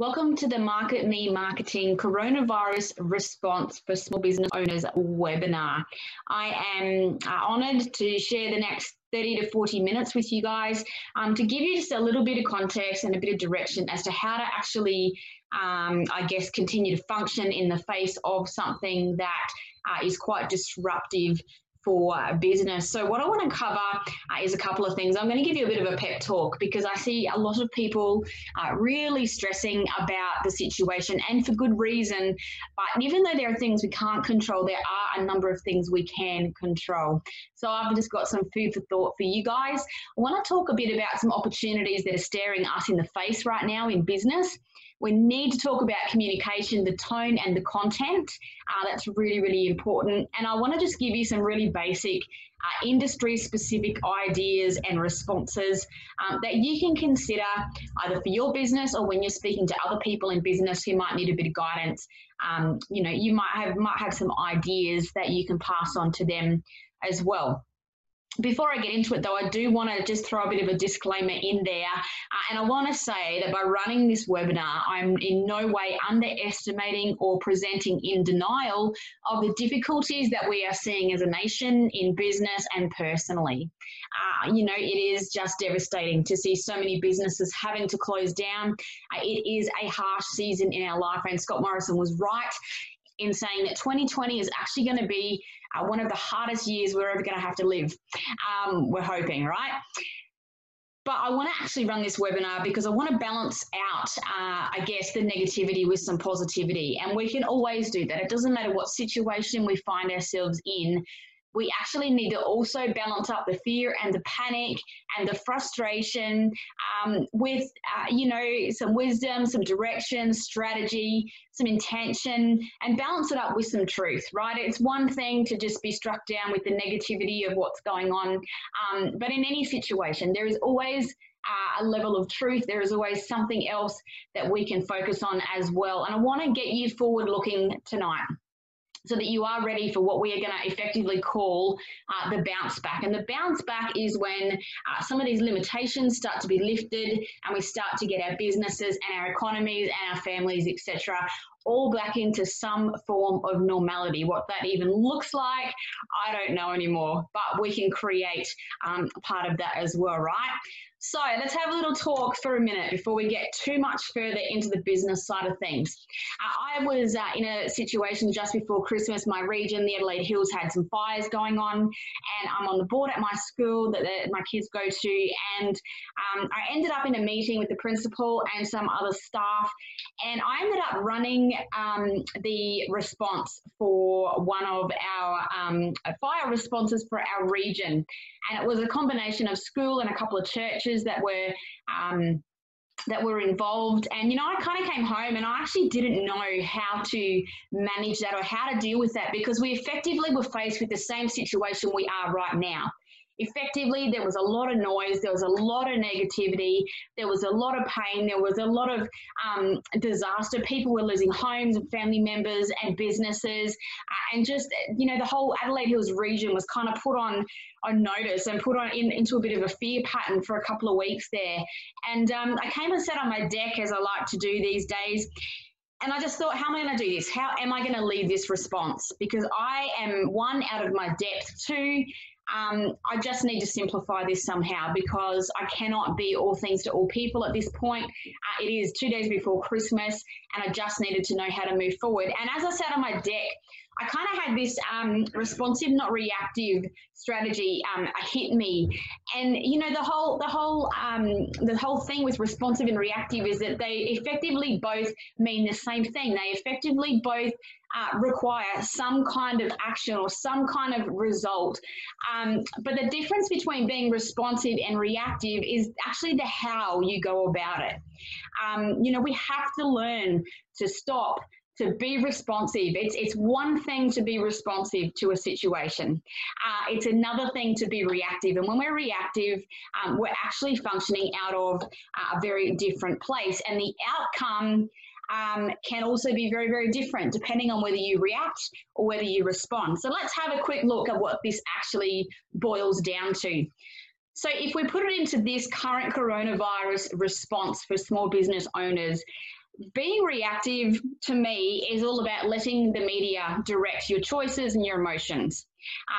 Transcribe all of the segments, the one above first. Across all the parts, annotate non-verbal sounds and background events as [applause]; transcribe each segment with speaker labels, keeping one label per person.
Speaker 1: Welcome to the Market Me Marketing Coronavirus Response for Small Business Owners webinar. I am uh, honoured to share the next 30 to 40 minutes with you guys um, to give you just a little bit of context and a bit of direction as to how to actually, um, I guess, continue to function in the face of something that uh, is quite disruptive for business. So, what I want to cover uh, is a couple of things. I'm going to give you a bit of a pep talk because I see a lot of people uh, really stressing about the situation and for good reason. But even though there are things we can't control, there are a number of things we can control. So, I've just got some food for thought for you guys. I want to talk a bit about some opportunities that are staring us in the face right now in business we need to talk about communication, the tone and the content. Uh, that's really, really important. And I want to just give you some really basic uh, industry specific ideas and responses um, that you can consider either for your business or when you're speaking to other people in business who might need a bit of guidance. Um, you know, you might have might have some ideas that you can pass on to them as well before I get into it, though, I do want to just throw a bit of a disclaimer in there. Uh, and I want to say that by running this webinar, I'm in no way underestimating or presenting in denial of the difficulties that we are seeing as a nation in business and personally. Uh, you know, it is just devastating to see so many businesses having to close down. Uh, it is a harsh season in our life, and Scott Morrison was right in saying that 2020 is actually going to be uh, one of the hardest years we're ever going to have to live. Um, we're hoping, right? But I want to actually run this webinar because I want to balance out, uh, I guess, the negativity with some positivity. And we can always do that. It doesn't matter what situation we find ourselves in, we actually need to also balance up the fear and the panic and the frustration um, with, uh, you know, some wisdom, some direction, strategy, some intention, and balance it up with some truth, right? It's one thing to just be struck down with the negativity of what's going on, um, but in any situation, there is always uh, a level of truth. There is always something else that we can focus on as well. And I want to get you forward looking tonight so that you are ready for what we are going to effectively call uh, the bounce back. And the bounce back is when uh, some of these limitations start to be lifted and we start to get our businesses and our economies and our families, etc., all back into some form of normality. What that even looks like, I don't know anymore, but we can create um, part of that as well, right? So let's have a little talk for a minute before we get too much further into the business side of things. Uh, I was uh, in a situation just before Christmas. My region, the Adelaide Hills, had some fires going on, and I'm on the board at my school that the, my kids go to. And um, I ended up in a meeting with the principal and some other staff, and I ended up running um, the response for one of our um, fire responses for our region. And it was a combination of school and a couple of churches that were um, that were involved. And, you know, I kind of came home and I actually didn't know how to manage that or how to deal with that because we effectively were faced with the same situation we are right now effectively there was a lot of noise there was a lot of negativity there was a lot of pain there was a lot of um, disaster people were losing homes and family members and businesses uh, and just you know the whole adelaide hills region was kind of put on on notice and put on in, into a bit of a fear pattern for a couple of weeks there and um, i came and sat on my deck as i like to do these days and I just thought, how am I going to do this? How am I going to lead this response? Because I am one out of my depth. Two, um, I just need to simplify this somehow because I cannot be all things to all people at this point. Uh, it is two days before Christmas, and I just needed to know how to move forward. And as I sat on my deck, I kind of had this um, responsive, not reactive strategy um, hit me, and you know the whole the whole um, the whole thing with responsive and reactive is that they effectively both mean the same thing. They effectively both uh, require some kind of action or some kind of result. Um, but the difference between being responsive and reactive is actually the how you go about it. Um, you know, we have to learn to stop to be responsive. It's, it's one thing to be responsive to a situation. Uh, it's another thing to be reactive. And when we're reactive, um, we're actually functioning out of uh, a very different place. And the outcome um, can also be very, very different depending on whether you react or whether you respond. So let's have a quick look at what this actually boils down to. So if we put it into this current coronavirus response for small business owners, being reactive to me is all about letting the media direct your choices and your emotions.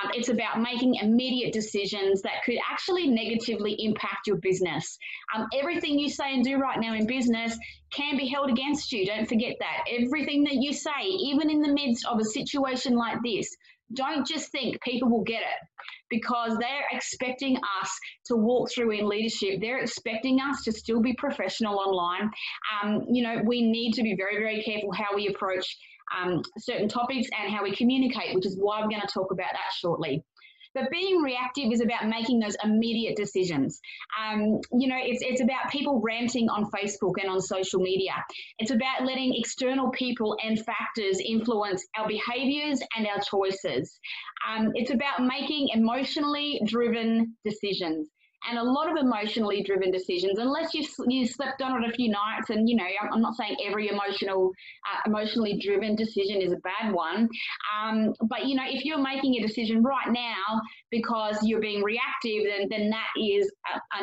Speaker 1: Um, it's about making immediate decisions that could actually negatively impact your business. Um, everything you say and do right now in business can be held against you. Don't forget that. Everything that you say, even in the midst of a situation like this, don't just think people will get it because they're expecting us to walk through in leadership. They're expecting us to still be professional online. Um, you know, we need to be very, very careful how we approach um, certain topics and how we communicate, which is why I'm going to talk about that shortly. But being reactive is about making those immediate decisions. Um, you know, it's, it's about people ranting on Facebook and on social media. It's about letting external people and factors influence our behaviors and our choices. Um, it's about making emotionally driven decisions and a lot of emotionally driven decisions unless you you slept on it a few nights and you know i'm not saying every emotional uh, emotionally driven decision is a bad one um, but you know if you're making a decision right now because you're being reactive then then that is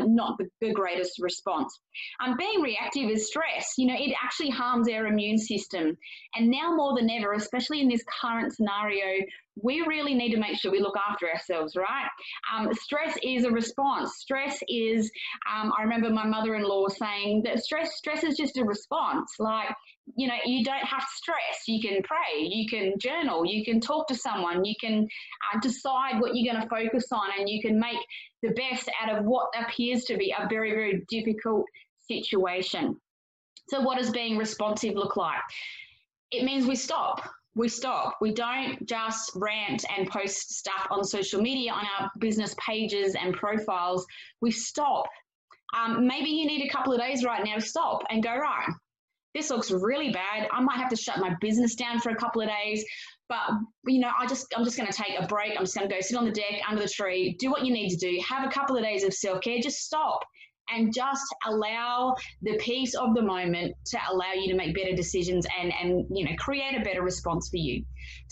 Speaker 1: not the, the, greatest response. Um, being reactive is stress. You know it actually harms our immune system. And now more than ever especially in this current scenario we really need to make sure we look after ourselves, right? Um, stress is a response. Stress is, um, I remember my mother-in-law saying that stress, stress is just a response. Like, you know, you don't have to stress. You can pray, you can journal, you can talk to someone, you can uh, decide what you're going to focus on, and you can make the best out of what appears to be a very, very difficult situation. So, what does being responsive look like? It means we stop we stop. We don't just rant and post stuff on social media on our business pages and profiles. We stop. Um, maybe you need a couple of days right now to stop and go, right, this looks really bad. I might have to shut my business down for a couple of days. But you know, I just I'm just going to take a break. I'm just going to go sit on the deck under the tree, do what you need to do, have a couple of days of self care. Just stop and just allow the peace of the moment to allow you to make better decisions and and you know create a better response for you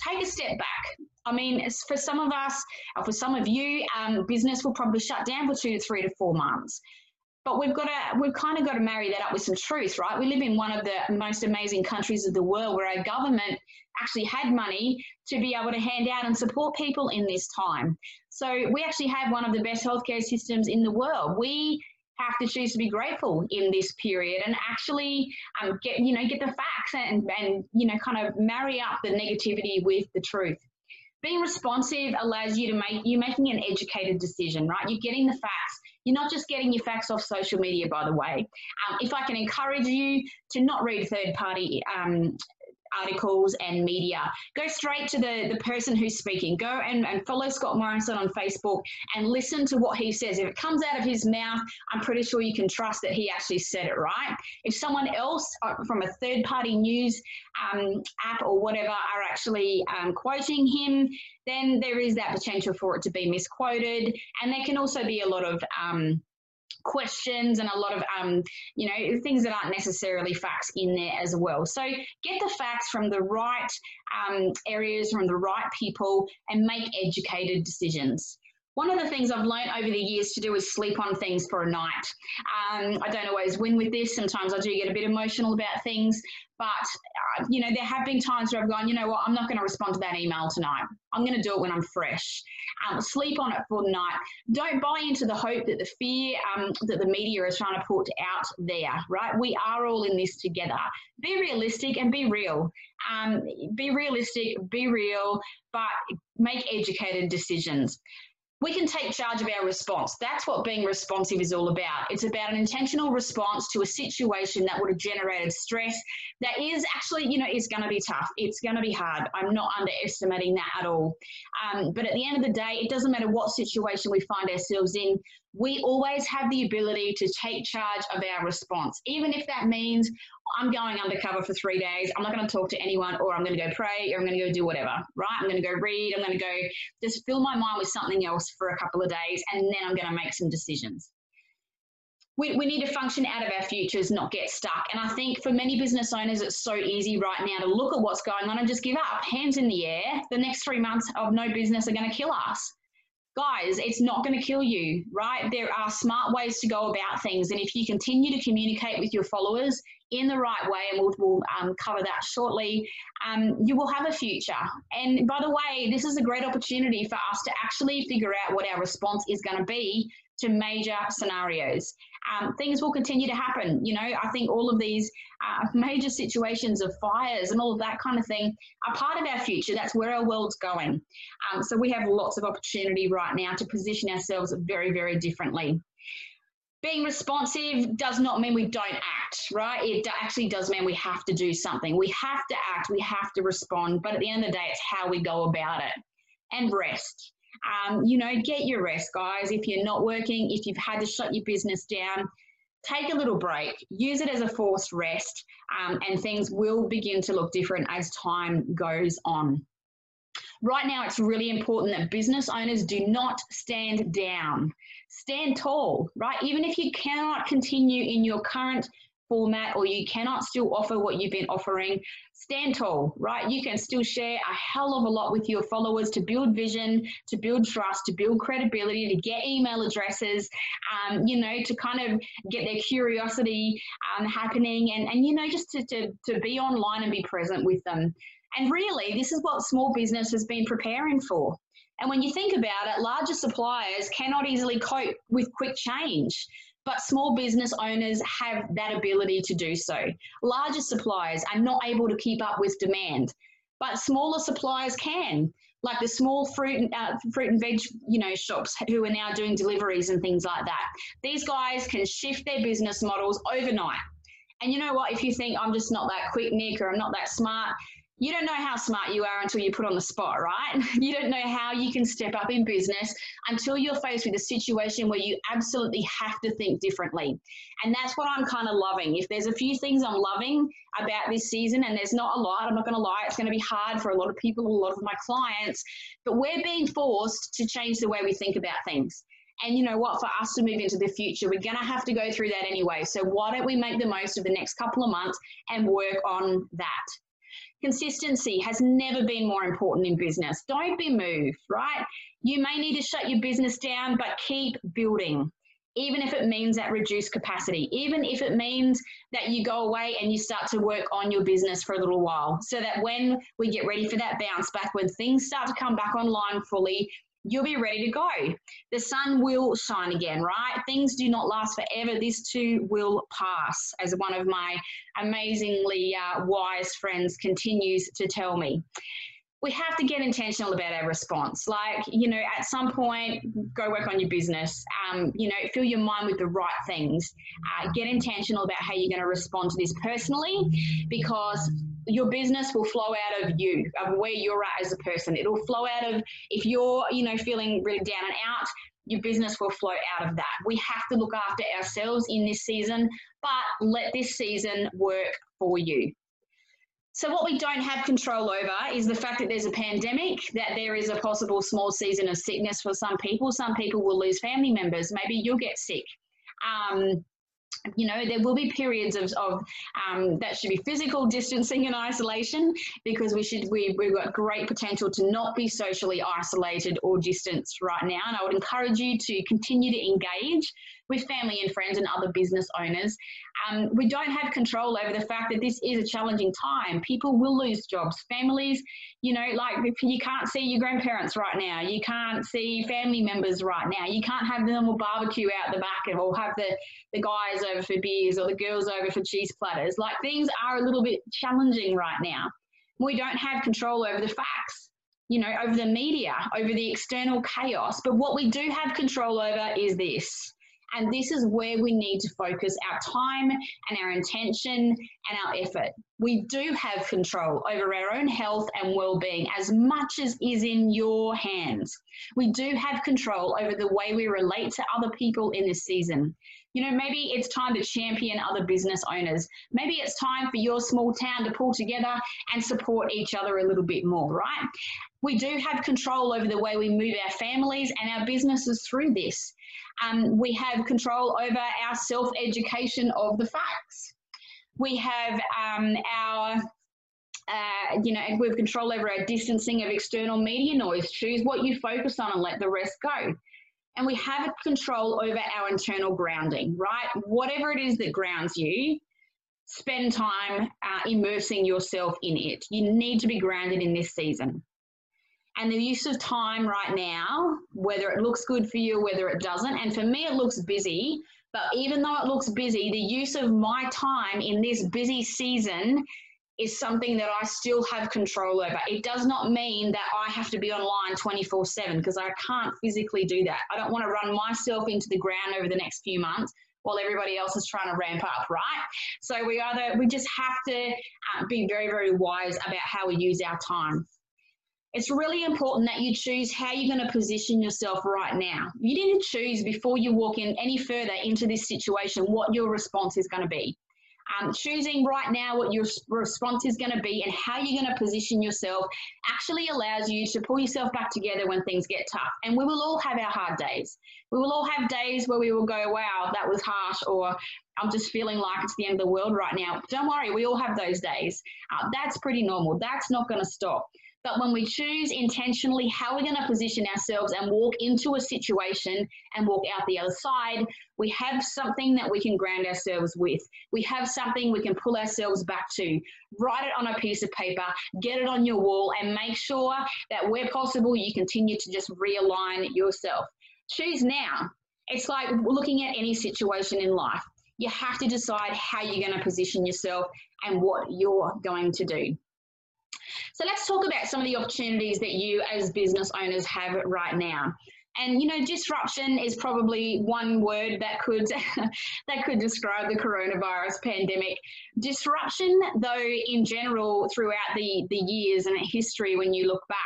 Speaker 1: take a step back I mean, for some of us, or for some of you, um, business will probably shut down for two to three to four months. But we've got to, we've kind of got to marry that up with some truth, right? We live in one of the most amazing countries of the world where our government actually had money to be able to hand out and support people in this time. So we actually have one of the best healthcare systems in the world. We have to choose to be grateful in this period and actually um, get you know get the facts and and you know kind of marry up the negativity with the truth. Being responsive allows you to make you making an educated decision right? You're getting the facts. You're not just getting your facts off social media by the way. Um, if i can encourage you to not read third party um, articles and media. Go straight to the, the person who's speaking. Go and, and follow Scott Morrison on Facebook and listen to what he says. If it comes out of his mouth, I'm pretty sure you can trust that he actually said it right. If someone else uh, from a third party news um, app or whatever are actually um, quoting him, then there is that potential for it to be misquoted. And there can also be a lot of um, questions and a lot of um, you know things that aren't necessarily facts in there as well so get the facts from the right um, areas from the right people and make educated decisions one of the things I've learned over the years to do is sleep on things for a night. Um, I don't always win with this. Sometimes I do get a bit emotional about things, but you know there have been times where I've gone, you know what, I'm not going to respond to that email tonight. I'm going to do it when I'm fresh. Um, sleep on it for the night. Don't buy into the hope that the fear um, that the media is trying to put out there. Right? We are all in this together. Be realistic and be real. Um, be realistic, be real, but make educated decisions we can take charge of our response. That's what being responsive is all about. It's about an intentional response to a situation that would have generated stress that is actually, you know, is going to be tough. It's going to be hard. I'm not underestimating that at all. Um, but at the end of the day, it doesn't matter what situation we find ourselves in, we always have the ability to take charge of our response, even if that means I'm going undercover for three days. I'm not going to talk to anyone, or I'm going to go pray, or I'm going to go do whatever, right? I'm going to go read. I'm going to go just fill my mind with something else for a couple of days, and then I'm going to make some decisions. We, we need to function out of our futures, not get stuck. And I think for many business owners, it's so easy right now to look at what's going on and just give up, hands in the air. The next three months of no business are going to kill us. Guys, it's not going to kill you, right? There are smart ways to go about things. And if you continue to communicate with your followers in the right way, and we'll, we'll um, cover that shortly, um, you will have a future. And by the way, this is a great opportunity for us to actually figure out what our response is going to be to major scenarios. Um, things will continue to happen. You know, I think all of these uh, [laughs] major situations of fires and all of that kind of thing are part of our future. That's where our world's going. Um, so we have lots of opportunity right now to position ourselves very, very differently. Being responsive does not mean we don't act, right? It actually does mean we have to do something. We have to act, we have to respond, but at the end of the day, it's how we go about it. And rest um, you know, get your rest, guys. If you're not working, if you've had to shut your business down, take a little break, use it as a forced rest, um, and things will begin to look different as time goes on. Right now, it's really important that business owners do not stand down. Stand tall, right? Even if you cannot continue in your current format or you cannot still offer what you've been offering, stand tall, right? You can still share a hell of a lot with your followers to build vision, to build trust, to build credibility, to get email addresses, um, you know, to kind of get their curiosity um, happening and, and, you know, just to, to, to be online and be present with them. And really, this is what small business has been preparing for. And when you think about it, larger suppliers cannot easily cope with quick change but small business owners have that ability to do so. Larger suppliers are not able to keep up with demand, but smaller suppliers can, like the small fruit and, uh, fruit and veg, you know, shops who are now doing deliveries and things like that. These guys can shift their business models overnight. And you know what? If you think I'm just not that quick, Nick, or I'm not that smart, you don't know how smart you are until you're put on the spot, right? [laughs] You don't know how you can step up in business until you're faced with a situation where you absolutely have to think differently. And that's what I'm kind of loving. If there's a few things I'm loving about this season, and there's not a lot, I'm not going to lie, it's going to be hard for a lot of people, a lot of my clients, but we're being forced to change the way we think about things. And you know what? For us to move into the future, we're going to have to go through that anyway. So why don't we make the most of the next couple of months and work on that? Consistency has never been more important in business. Don't be moved, right? You may need to shut your business down, but keep building, even if it means at reduced capacity, even if it means that you go away and you start to work on your business for a little while, so that when we get ready for that bounce back, when things start to come back online fully, you'll be ready to go. The sun will shine again, right? Things do not last forever. This too will pass, as one of my amazingly uh, wise friends continues to tell me we have to get intentional about our response. Like, you know, at some point, go work on your business. Um, you know, fill your mind with the right things. Uh, get intentional about how you're going to respond to this personally, because your business will flow out of you, of where you're at as a person. It'll flow out of if you're, you know, feeling really down and out. Your business will flow out of that. We have to look after ourselves in this season, but let this season work for you. So, what we don't have control over is the fact that there's a pandemic, that there is a possible small season of sickness for some people. Some people will lose family members. Maybe you'll get sick. Um, you know, there will be periods of, of um, that should be physical distancing and isolation because we should we, we've got great potential to not be socially isolated or distanced right now. And I would encourage you to continue to engage with family and friends and other business owners. Um, we don't have control over the fact that this is a challenging time. People will lose jobs. Families, you know, like you can't see your grandparents right now. You can't see family members right now. You can't have them or barbecue out the back or have the, the guys over for beers or the girls over for cheese platters. Like things are a little bit challenging right now. We don't have control over the facts you know, over the media, over the external chaos. But what we do have control over is this and this is where we need to focus our time and our intention and our effort. We do have control over our own health and well being as much as is in your hands. We do have control over the way we relate to other people in this season. You know, maybe it's time to champion other business owners. Maybe it's time for your small town to pull together and support each other a little bit more, right? We do have control over the way we move our families and our businesses through this. Um, we have control over our self education of the facts. We have um, our uh, you know, we have control over our distancing of external media noise. Choose what you focus on and let the rest go. And we have control over our internal grounding, right? Whatever it is that grounds you, spend time uh, immersing yourself in it. You need to be grounded in this season. And the use of time right now, whether it looks good for you, whether it doesn't, and for me, it looks busy. But even though it looks busy, the use of my time in this busy season is something that I still have control over. It does not mean that I have to be online 24 7 because I can't physically do that. I don't want to run myself into the ground over the next few months while everybody else is trying to ramp up, right? So we either we just have to uh, be very very wise about how we use our time. It's really important that you choose how you're going to position yourself right now. You to choose before you walk in any further into this situation what your response is going to be. Um, choosing right now what your response is going to be and how you're going to position yourself actually allows you to pull yourself back together when things get tough. And we will all have our hard days. We will all have days where we will go, wow, that was harsh, or I'm just feeling like it's the end of the world right now. Don't worry, we all have those days. Uh, that's pretty normal. That's not going to stop. But when we choose intentionally how we're going to position ourselves and walk into a situation and walk out the other side, we have something that we can ground ourselves with. We have something we can pull ourselves back to. Write it on a piece of paper, get it on your wall, and make sure that where possible, you continue to just realign yourself. Choose now. It's like looking at any situation in life. You have to decide how you're going to position yourself and what you're going to do. So let's talk about some of the opportunities that you as business owners have right now. And you know, disruption is probably one word that could [laughs] that could describe the coronavirus pandemic. Disruption, though, in general, throughout the the years and history, when you look back,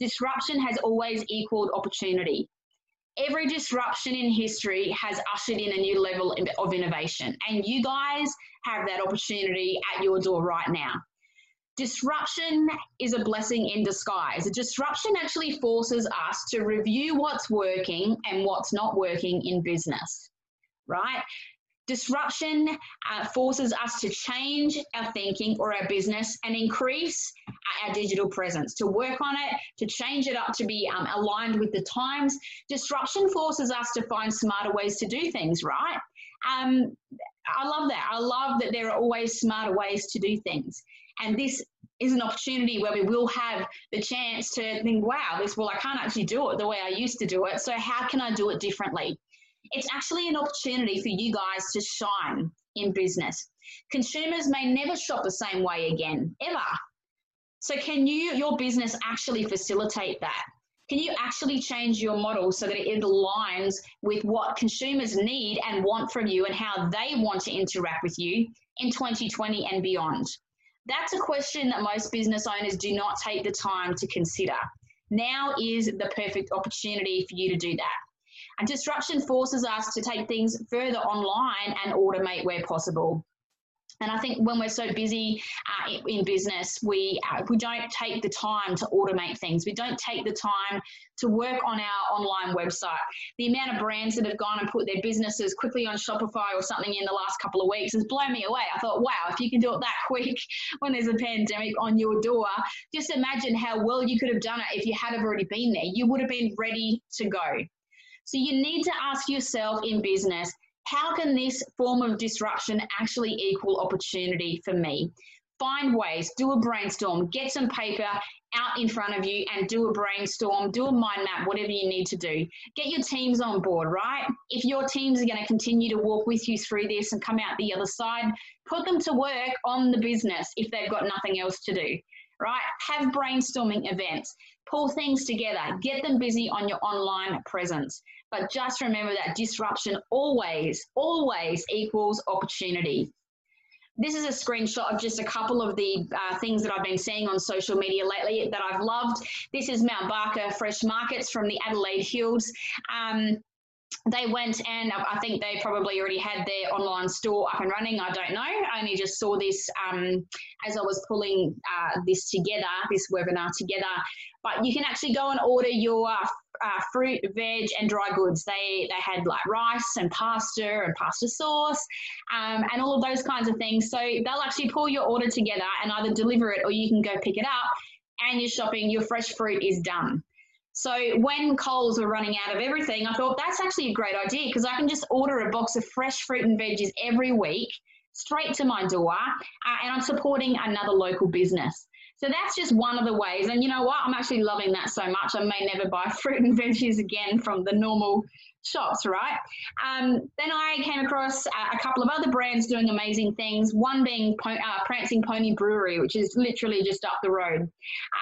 Speaker 1: disruption has always equaled opportunity. Every disruption in history has ushered in a new level of innovation, and you guys have that opportunity at your door right now. Disruption is a blessing in disguise. A disruption actually forces us to review what's working and what's not working in business, right? Disruption uh, forces us to change our thinking or our business and increase our digital presence, to work on it, to change it up to be um, aligned with the times. Disruption forces us to find smarter ways to do things, right? Um, I love that. I love that there are always smarter ways to do things. And this is an opportunity where we will have the chance to think, wow, this, well, I can't actually do it the way I used to do it. So, how can I do it differently? It's actually an opportunity for you guys to shine in business. Consumers may never shop the same way again, ever. So, can you, your business, actually facilitate that? Can you actually change your model so that it aligns with what consumers need and want from you and how they want to interact with you in 2020 and beyond? That's a question that most business owners do not take the time to consider. Now is the perfect opportunity for you to do that. And disruption forces us to take things further online and automate where possible. And I think when we're so busy uh, in business, we uh, we don't take the time to automate things. We don't take the time to work on our online website. The amount of brands that have gone and put their businesses quickly on Shopify or something in the last couple of weeks has blown me away. I thought, wow, if you can do it that [laughs] quick when there's a pandemic on your door, just imagine how well you could have done it if you had have already been there. You would have been ready to go. So you need to ask yourself in business how can this form of disruption actually equal opportunity for me? Find ways, do a brainstorm, get some paper out in front of you and do a brainstorm, do a mind map, whatever you need to do. Get your teams on board, right? If your teams are going to continue to walk with you through this and come out the other side, put them to work on the business if they've got nothing else to do, right? Have brainstorming events, pull things together, get them busy on your online presence. But just remember that disruption always, always equals opportunity. This is a screenshot of just a couple of the uh, things that I've been seeing on social media lately that I've loved. This is Mount Barker Fresh Markets from the Adelaide Hills. Um, they went and I think they probably already had their online store up and running. I don't know. I only just saw this um, as I was pulling uh, this together, this webinar together. But you can actually go and order your uh, fruit, veg, and dry goods. They they had like rice and pasta and pasta sauce, um, and all of those kinds of things. So they'll actually pull your order together and either deliver it or you can go pick it up. And your shopping, your fresh fruit is done. So when Coles were running out of everything, I thought that's actually a great idea because I can just order a box of fresh fruit and veggies every week straight to my door, uh, and I'm supporting another local business. So that's just one of the ways. And you know what? I'm actually loving that so much. I may never buy [laughs] fruit and veggies again from the normal shops, right? Um, then I came across a, couple of other brands doing amazing things. One being po- uh, Prancing Pony Brewery, which is literally just up the road.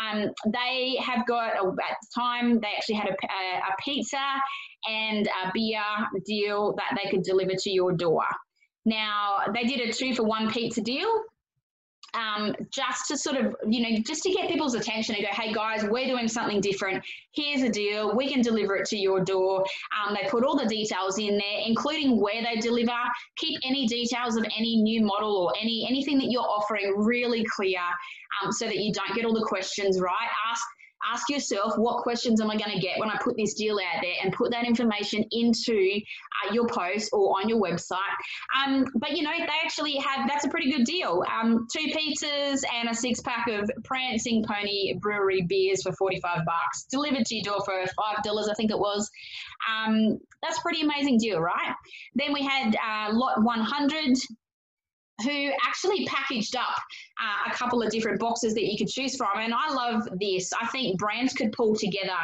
Speaker 1: Um, they have got at the time they actually had a, a, a pizza and a beer deal that they could deliver to your door. Now they did a two for one pizza deal um, just to sort of, you know, just to get people's attention and go, hey guys, we're doing something different. Here's a deal. We can deliver it to your door. Um, they put all the details in there, including where they deliver. Keep any details of any new model or any anything that you're offering really clear um, so that you don't get all the questions right. Ask ask yourself what questions am I going to get when I put this deal out there and put that information into uh, your post or on your website. Um, but you know, they actually have that's a pretty good deal. Um, two pizzas and a six pack of Prancing Pony Brewery beers for 45 bucks delivered to your door for $5, I think it was. Um, that's pretty amazing deal, right? Then we had uh, lot 100 who actually packaged up uh, a couple of different boxes that you could choose from. And I love this. I think brands could pull together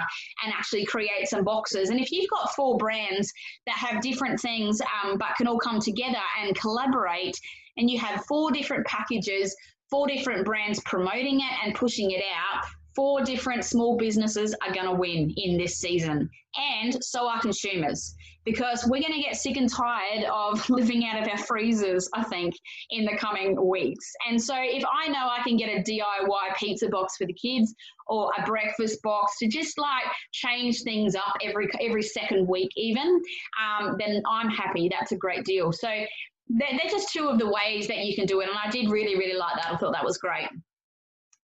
Speaker 1: and actually create some boxes. And if you've got four brands that have different things um, but can all come together and collaborate, and you have four different packages, four different brands promoting it and pushing it out, four different small businesses are going to win in this season. And so are consumers because we're going to get sick and tired of living out of our freezers, I think, in the coming weeks. And so if I know I can get a DIY pizza box for the kids or a breakfast box to just like change things up every every second week even, um, then I'm happy. That's a great deal. So they're, they're just two of the ways that you can do it. And I did really, really like that. I thought that was great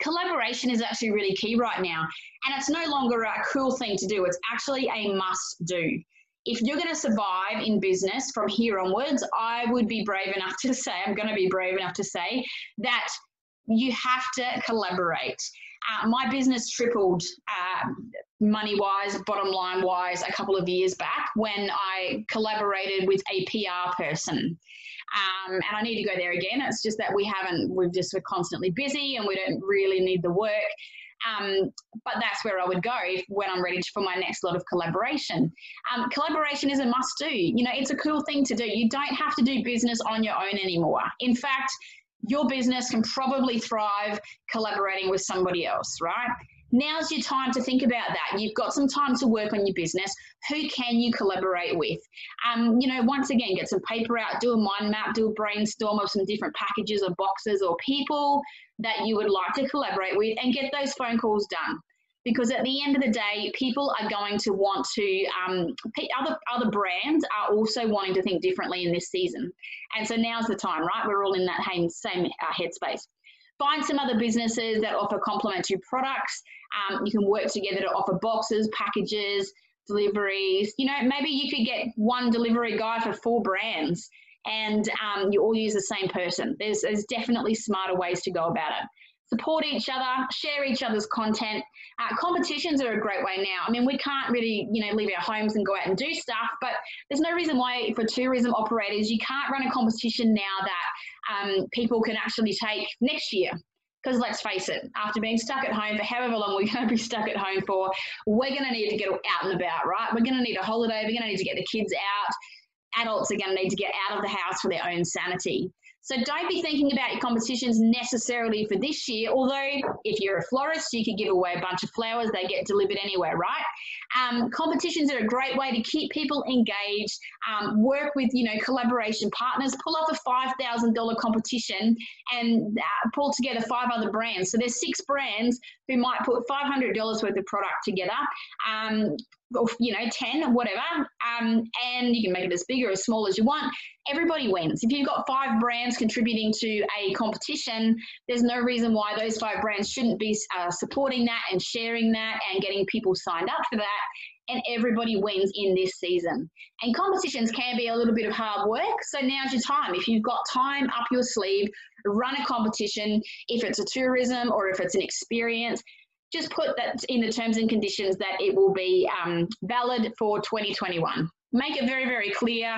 Speaker 1: collaboration is actually really key right now. And it's no longer a cool thing to do, it's actually a must do if you're going to survive in business from here onwards, I would be brave enough to say, I'm going to be brave enough to say that you have to collaborate. Uh, my business tripled uh, money wise, bottom line wise, a couple of years back when I collaborated with a PR person. Um, and I need to go there again. It's just that we haven't, we've just, we're constantly busy and we don't really need the work. Um, but that's where I would go when I'm ready for my next lot of collaboration. Um, collaboration is a must do. You know, it's a cool thing to do. You don't have to do business on your own anymore. In fact, your business can probably thrive collaborating with somebody else, right? Now's your time to think about that. You've got some time to work on your business. Who can you collaborate with? Um, you know, once again, get some paper out, do a mind map, do a brainstorm of some different packages or boxes or people that you would like to collaborate with and get those phone calls done because at the end of the day, people are going to want to. Um, other other brands are also wanting to think differently in this season, and so now's the time, right? We're all in that same uh, headspace. Find some other businesses that offer complementary products. Um, you can work together to offer boxes, packages, deliveries. You know, maybe you could get one delivery guy for four brands and um, you all use the same person. There's, there's definitely smarter ways to go about it. Support each other, share each other's content. Uh, competitions are a great way now. I mean, we can't really, you know, leave our homes and go out and do stuff, but there's no reason why for tourism operators you can't run a competition now that um, people can actually take next year because let's face it, after being stuck at home for however long we're going to be stuck at home for, we're going to need to get out and about, right? We're going to need a holiday. We're going to need to get the kids out adults are going to need to get out of the house for their own sanity. So don't be thinking about your competitions necessarily for this year, although if you're a florist, you could give away a bunch of flowers, they get delivered anywhere, right? Um, competitions are a great way to keep people engaged, um, work with, you know, collaboration partners, pull off a $5,000 competition and uh, pull together five other brands. So there's six brands who might put $500 worth of product together. Um, or you know 10 whatever um, and you can make it as big or as small as you want everybody wins if you've got five brands contributing to a competition there's no reason why those five brands shouldn't be uh, supporting that and sharing that and getting people signed up for that and everybody wins in this season. And competitions can be a little bit of hard work. So now's your time. If you've got time up your sleeve, run a competition. If it's a tourism or if it's an experience, just put that in the terms and conditions that it will be um, valid for 2021. Make it very, very clear.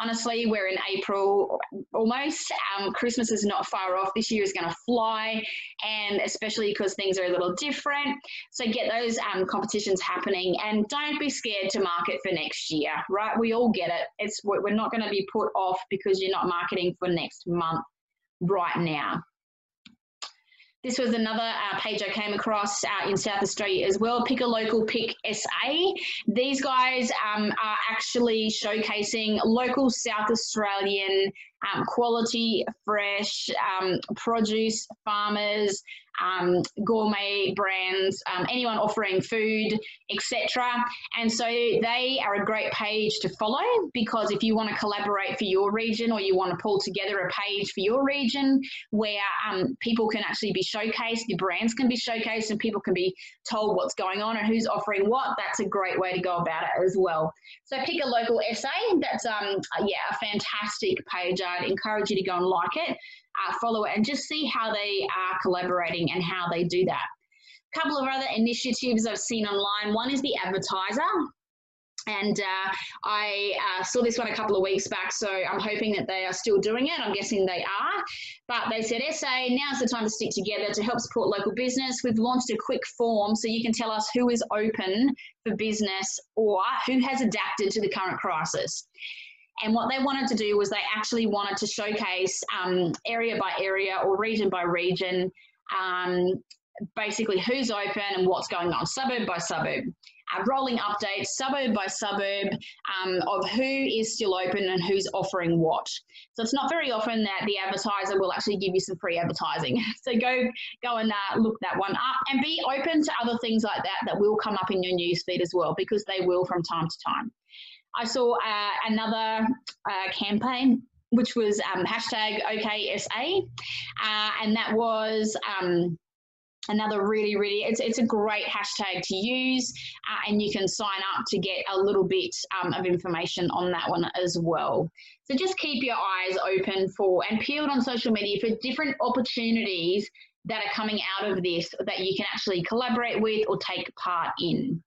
Speaker 1: Honestly, we're in April almost. Um, Christmas is not far off. This year is going to fly, and especially because things are a little different. So get those um, competitions happening, and don't be scared to market for next year. Right? We all get it. It's we're not going to be put off because you're not marketing for next month right now. This was another uh, page I came across uh, in South Australia as well. Pick a local, pick SA. These guys um, are actually showcasing local South Australian um, quality, fresh um, produce, farmers, um, gourmet brands, um, anyone offering food, etc. And so they are a great page to follow because if you want to collaborate for your region or you want to pull together a page for your region where um, people can actually be showcased, your brands can be showcased, and people can be told what's going on and who's offering what, that's a great way to go about it as well. So pick a local SA. That's um yeah a fantastic page. I'd encourage you to go and like it uh, follow it and just see how they are collaborating and how they do that. A couple of other initiatives I've seen online. One is the advertiser. And uh, I uh, saw this one a couple of weeks back, so I'm hoping that they are still doing it. I'm guessing they are. But they said, SA, now's the time to stick together to help support local business. We've launched a quick form so you can tell us who is open for business or who has adapted to the current crisis. And what they wanted to do was they actually wanted to showcase um, area by area or region by region, um, basically who's open and what's going on, suburb by suburb. Uh, rolling updates, suburb by suburb, um, of who is still open and who's offering what. So it's not very often that the advertiser will actually give you some free advertising. [laughs] So go go and uh, look that one up and be open to other things like that that will come up in your newsfeed as well because they will from time to time. I saw uh, another uh, campaign which was um, hashtag OKSA, uh, and that was um, another really, really, it's, it's a great hashtag to use, uh, and you can sign up to get a little bit um, of information on that one as well. So just keep your eyes open for and peeled on social media for different opportunities that are coming out of this that you can actually collaborate with or take part in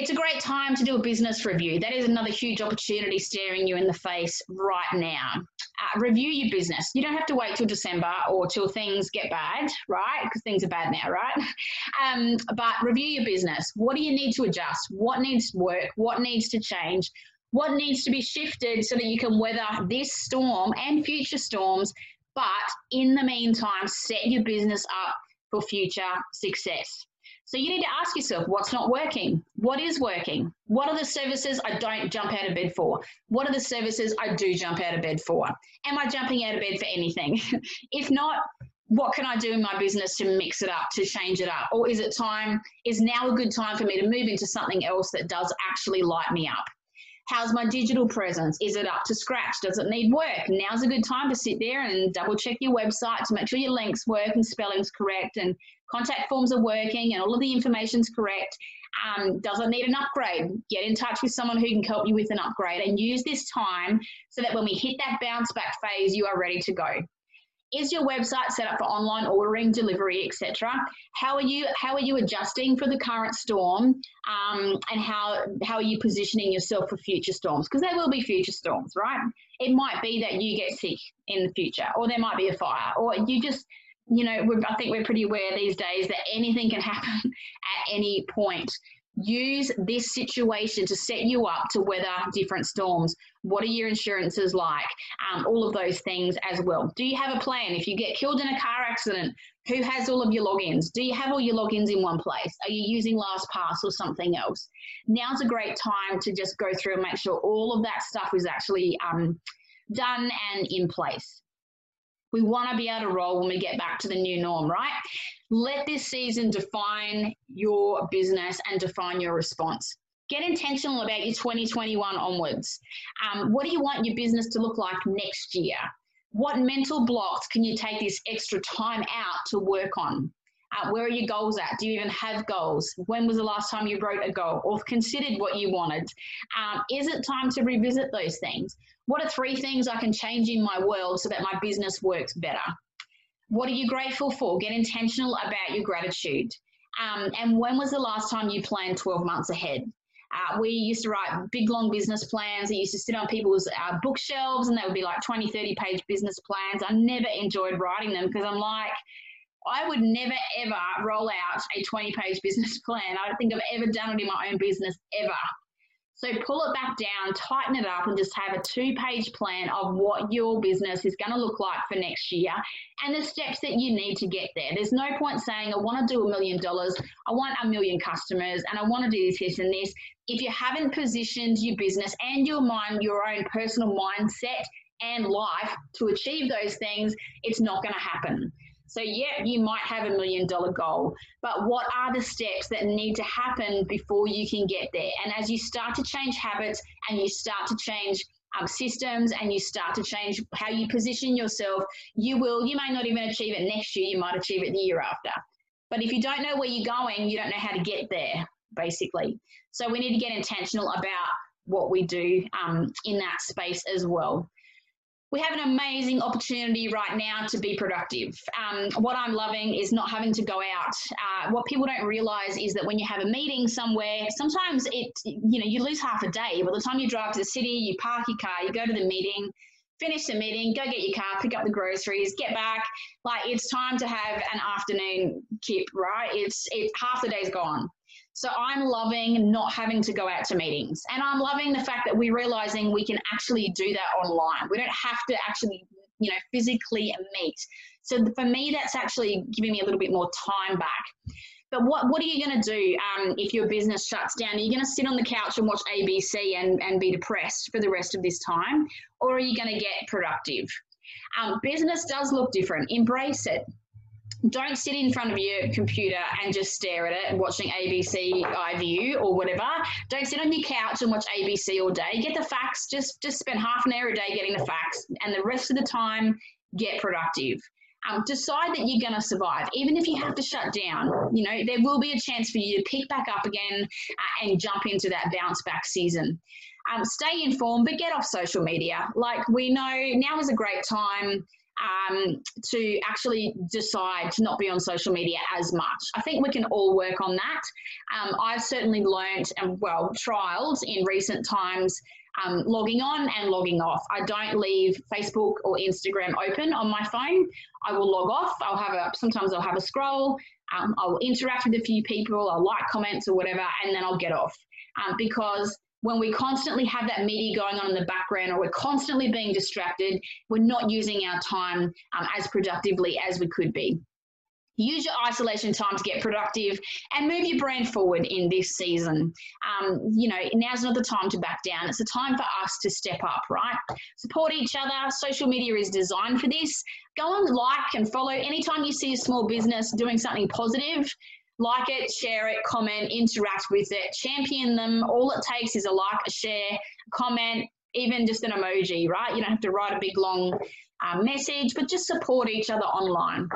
Speaker 1: it's a great time to do a business review. That is another huge opportunity staring you in the face right now. Uh, review your business. You don't have to wait till December or till things get bad, right? Because things are bad now, right? [laughs] Um, but review your business. What do you need to adjust? What needs work? What needs to change? What needs to be shifted so that you can weather this storm and future storms? But in the meantime, set your business up for future success. So you need to ask yourself what's not working? What is working? What are the services I don't jump out of bed for? What are the services I do jump out of bed for? Am I jumping out of bed for anything? [laughs] if not, what can I do in my business to mix it up, to change it up? Or is it time, is now a good time for me to move into something else that does actually light me up? How's my digital presence? Is it up to scratch? Does it need work? Now's a good time to sit there and double check your website to make sure your links work and spelling's correct and contact forms are working and all of the information's correct. Um, doesn't need an upgrade? Get in touch with someone who can help you with an upgrade and use this time so that when we hit that bounce back phase, you are ready to go. Is your website set up for online ordering, delivery, etc.? How are you how are you adjusting for the current storm, um, and how how are you positioning yourself for future storms? Because there will be future storms, right? It might be that you get sick in the future, or there might be a fire, or you just you know, I think we're pretty aware these days that anything can happen [laughs] at any point. Use this situation to set you up to weather different storms. What are your insurances like? Um, all of those things as well. Do you have a plan? If you get killed in a car accident, who has all of your logins? Do you have all your logins in one place? Are you using LastPass or something else? Now's a great time to just go through and make sure all of that stuff is actually um, done and in place. We want to be able to roll when we get back to the new norm, right? Let this season define your business and define your response. Get intentional about your 2021 onwards. Um, what do you want your business to look like next year? What mental blocks can you take this extra time out to work on? Where are your goals at? Do you even have goals? When was the last time you wrote a goal or considered what you wanted? Um, is it time to revisit those things? What are three things I can change in my world so that my business works better? What are you grateful for? Get intentional about your gratitude. Um, and when was the last time you planned 12 months ahead? Uh, we used to write big long business plans that used to sit on people's uh, bookshelves and they would be like 20, 30 page business plans. I never enjoyed writing them because I'm like, I would never ever roll out a 20 page business [laughs] plan. I don't think I've ever done it in my own business ever. So pull it back down, tighten it up, and just have a two page plan of what your business is going to look like for next year and the steps that you need to get there. There's no point saying, I want to do a million dollars, I want a million customers, and I want to do this, this, and this. If you haven't positioned your business and your mind, your own personal mindset and life to achieve those things, it's not going to happen. So, yeah, you might have a million dollar goal, but what are the steps that need to happen before you can get there? And as you start to change habits and you start to change um, systems and you start to change how you position yourself, you will, you may not even achieve it next year, you might achieve it the year after. But if you don't know where you're going, you don't know how to get there, basically. So, we need to get intentional about what we do um, in that space as well we have an amazing opportunity right now to be productive. Um, what I'm loving is not having to go out. Uh, what people don't realize is that when you have a meeting somewhere, sometimes it, you know, you lose half a day. By the time you drive to the city, you park your car, you go to the meeting, finish the meeting, go get your car, pick up the groceries, get back. Like it's time to have an afternoon kip, right? It's it half the day's gone. So I'm loving not having to go out to meetings. And I'm loving the fact that we're realizing we can actually do that online. We don't have to actually, you know, physically meet. So for me, that's actually giving me a little bit more time back. But what, what are you going to do um, if your business shuts down? Are you going to sit on the couch and watch ABC and, and be depressed for the rest of this time? Or are you going to get productive? Um, business does look different. Embrace it don't sit in front of your computer and just stare at it watching ABC iView or whatever. Don't sit on your couch and watch ABC all day. Get the facts. Just just spend half an hour a day getting the facts, and the rest of the time get productive. Um, decide that you're going to survive, even if you have to shut down. You know there will be a chance for you to pick back up again uh, and jump into that bounce back season. Um, stay informed, but get off social media. Like we know now is a great time um, to actually decide to not be on social media as much. I think we can all work on that. Um, I've certainly learned and well trialed in recent times um, logging on and logging off. I don't leave Facebook or Instagram open on my phone. I will log off. I'll have a sometimes I'll have a scroll. Um, I'll interact with a few people. I'll like comments or whatever, and then I'll get off um, because when we constantly have that media going on in the background or we're constantly being distracted, we're not using our time um, as productively as we could be. Use your isolation time to get productive and move your brand forward in this season. Um, you know, now's not the time to back down. It's a time for us to step up, right? Support each other. Social media is designed for this. Go and like and follow. Anytime you see a small business doing something positive, like it, share it, comment, interact with it, champion them. All it takes is a like, a share, a comment, even just an emoji, right? You don't have to write a big long uh, message, but just support each other online.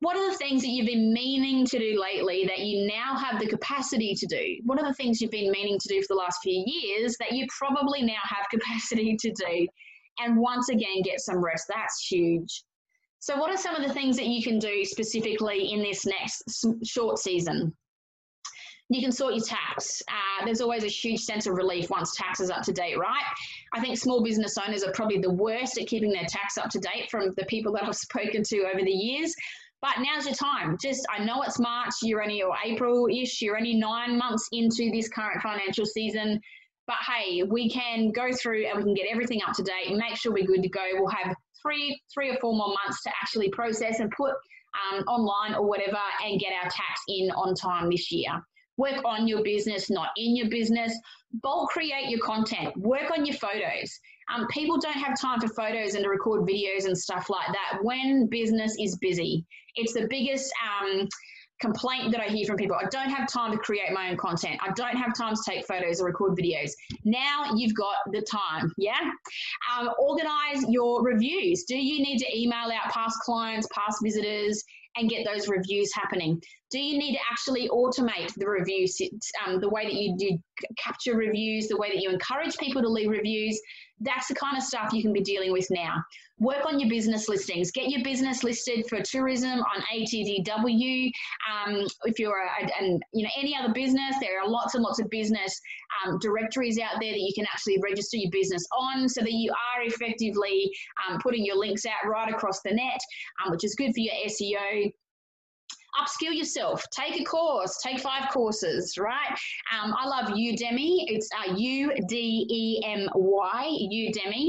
Speaker 1: What are the things that you've been meaning to do lately that you now have the capacity to do? What are the things you've been meaning to do for the last few years that you probably now have [laughs] capacity to do? And once again, get some rest. That's huge. So, what are some of the things that you can do specifically in this next short season? You can sort your tax. Uh, there's always a huge sense of relief once tax is up to date, right? I think small business owners are probably the worst at keeping their tax up to date from the people that I've [laughs] spoken to over the years. But now's your time. Just, I know it's March, you're only, or April ish, you're only nine months into this current financial season. But hey, we can go through and we can get everything up to date, make sure we're good to go. We'll have three, three or four more months to actually process and put um, online or whatever and get our tax in on time this year. Work on your business, not in your business. Bulk create your content. Work on your photos. Um, people don't have time for photos and to record videos and stuff like that when business is busy. It's the biggest um, complaint that I hear from people. I don't have time to create my own content. I don't have time to take photos or record videos. Now you've got the time, yeah? Um, organize your reviews. Do you need to email out past clients, past visitors, and get those reviews happening? Do you need to actually automate the reviews, um, the way that you do capture reviews, the way that you encourage people to leave reviews? That's the kind of stuff you can be dealing with now. Work on your business listings. Get your business listed for tourism on ATDW. Um, if you're a, and you know any other business, there are lots and lots of business um, directories out there that you can actually register your business on, so that you are effectively um, putting your links out right across the net, um, which is good for your SEO upskill yourself, take a course, take five courses, right? Um, I love Udemy. It's uh, U D E M Y, Udemy.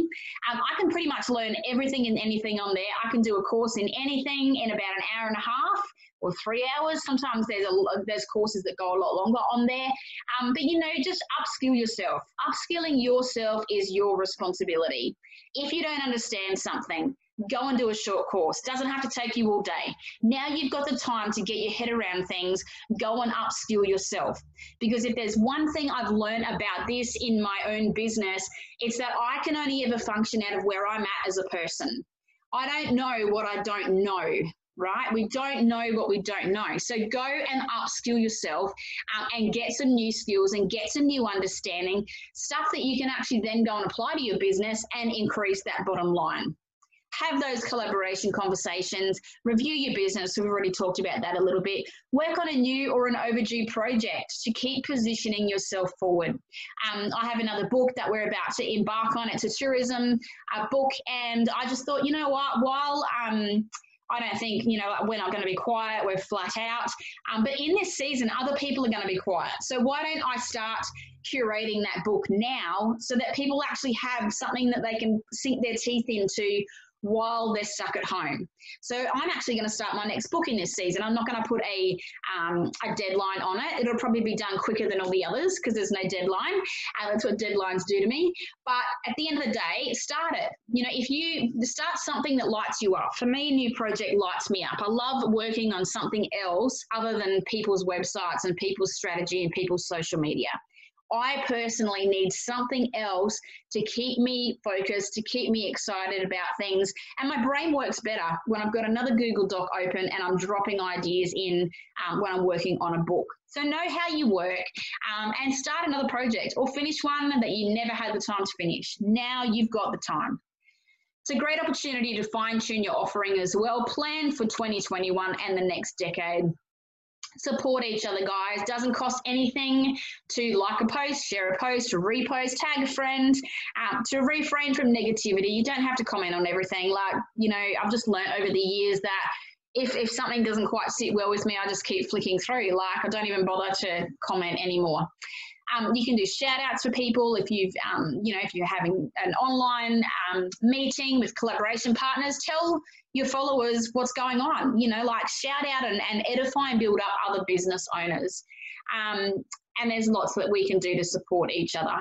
Speaker 1: Um, I can pretty much learn everything and anything on there. I can do a course in anything in about an hour and a half or three hours. Sometimes there's a there's courses that go a lot longer on there. Um, but you know, just upskill yourself. Upskilling yourself is your responsibility. If you don't understand something, go and do a short course. Doesn't have to take you all day. Now you've got the time to get your head around things, go and upskill yourself. Because if there's one thing I've learned about this in my own business, it's that I can only ever function out of where I'm at as a person. I don't know what I don't know. Right? We don't know what we don't know. So go and upskill yourself um, and get some new skills and get some new understanding, stuff that you can actually then go and apply to your business and increase that bottom line have those collaboration conversations, review your business. We've already talked about that a little bit. Work on a new or an overdue project to keep positioning yourself forward. Um, I have another book that we're about to embark on. It's a tourism uh, book, and I just thought, you know what, while um, I don't think, you know, we're not going to be quiet, we're flat out. Um, but in this season, other people are going to be quiet. So why don't I start curating that book now so that people actually have something that they can sink their teeth into while they're stuck at home. So I'm actually going to start my next book in this season. I'm not going to put a, um, a deadline on it. It'll probably be done quicker than all the others because there's no deadline. And that's what deadlines do to me. But at the end of the day, start it. You know, if you start something that lights you up, for me, a new project lights me up. I love working on something else other than people's websites and people's strategy and people's social media. I personally need something else to keep me focused, to keep me excited about things. And my brain works better when I've got another Google Doc open and I'm dropping ideas in um, when I'm working on a book. So know how you work um, and start another project or finish one that you never had the time to finish. Now you've got the time. It's a great opportunity to fine tune your offering as well. Plan for 2021 and the next decade support each other, guys. Doesn't cost anything to like a post, share a post, repost, tag a friend, um, to refrain from negativity. You don't have to comment on everything. Like, you know, I've just learned over the years that if, if something doesn't quite sit well with me, I just keep flicking through. Like, I don't even bother to comment anymore. Um, you can do shout outs for people if you've, um, you know, if you're having an online um, meeting with collaboration partners, tell your followers what's going on, you know, like shout out and, and edify and build up other business owners. Um, and there's lots that we can do to support each other.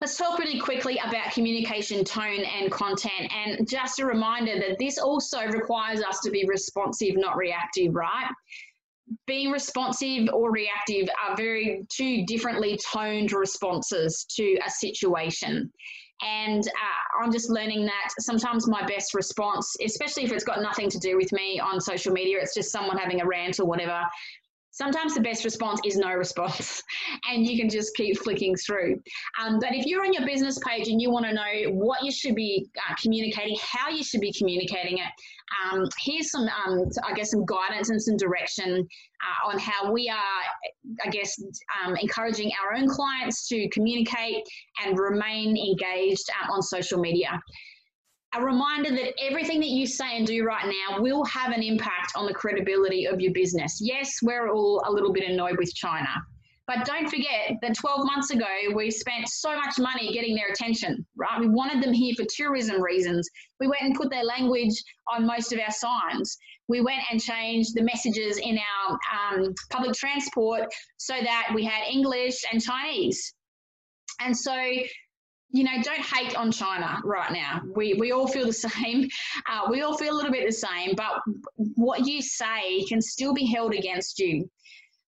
Speaker 1: Let's talk really quickly about communication tone and content. And just a reminder that this also requires us to be responsive, not reactive, right? Being responsive or reactive are very two differently toned responses to a situation. And uh, I'm just learning that sometimes my best response, especially if it's got nothing to do with me on social media, it's just someone having a rant or whatever, Sometimes the best response is no response, [laughs] and you can just keep flicking through. Um, but if you're on your business page and you want to know what you should be uh, communicating, how you should be communicating it, um, here's some, um, I guess, some guidance and some direction uh, on how we are, I guess, um, encouraging our own clients to communicate and remain engaged uh, on social media a reminder that everything that you say and do right now will have an impact on the credibility of your business. Yes, we're all a little bit annoyed with China. But don't forget that 12 months ago, we spent so much money getting their attention, right? We wanted them here for tourism reasons. We went and put their language on most of our signs. We went and changed the messages in our um, public transport so that we had English and Chinese. And so you know, don't hate on China right now. We, we all feel the [laughs] same. Uh, we all feel a little bit the same, but what you say can still be held against you.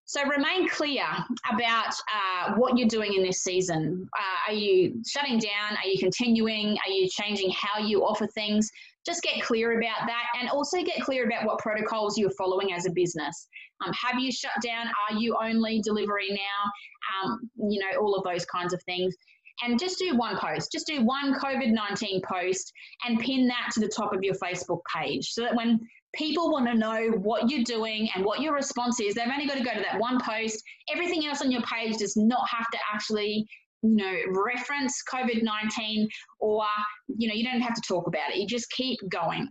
Speaker 1: So remain clear about uh, what you're doing in this season. Uh, are you shutting down? Are you continuing? Are you changing how you offer things? Just get clear about that and also get clear about what protocols you're following as a business. Um, have you shut down? Are you only delivery now? Um, you know, all of those kinds of things and just do one post. Just do one COVID 19 post and pin that to the top of your Facebook page so that when people want to know what you're doing and what your response is, they've only got to go to that one post. Everything else on your page does not have to actually you know reference covid-19 or you know you don't have to talk about it you just keep going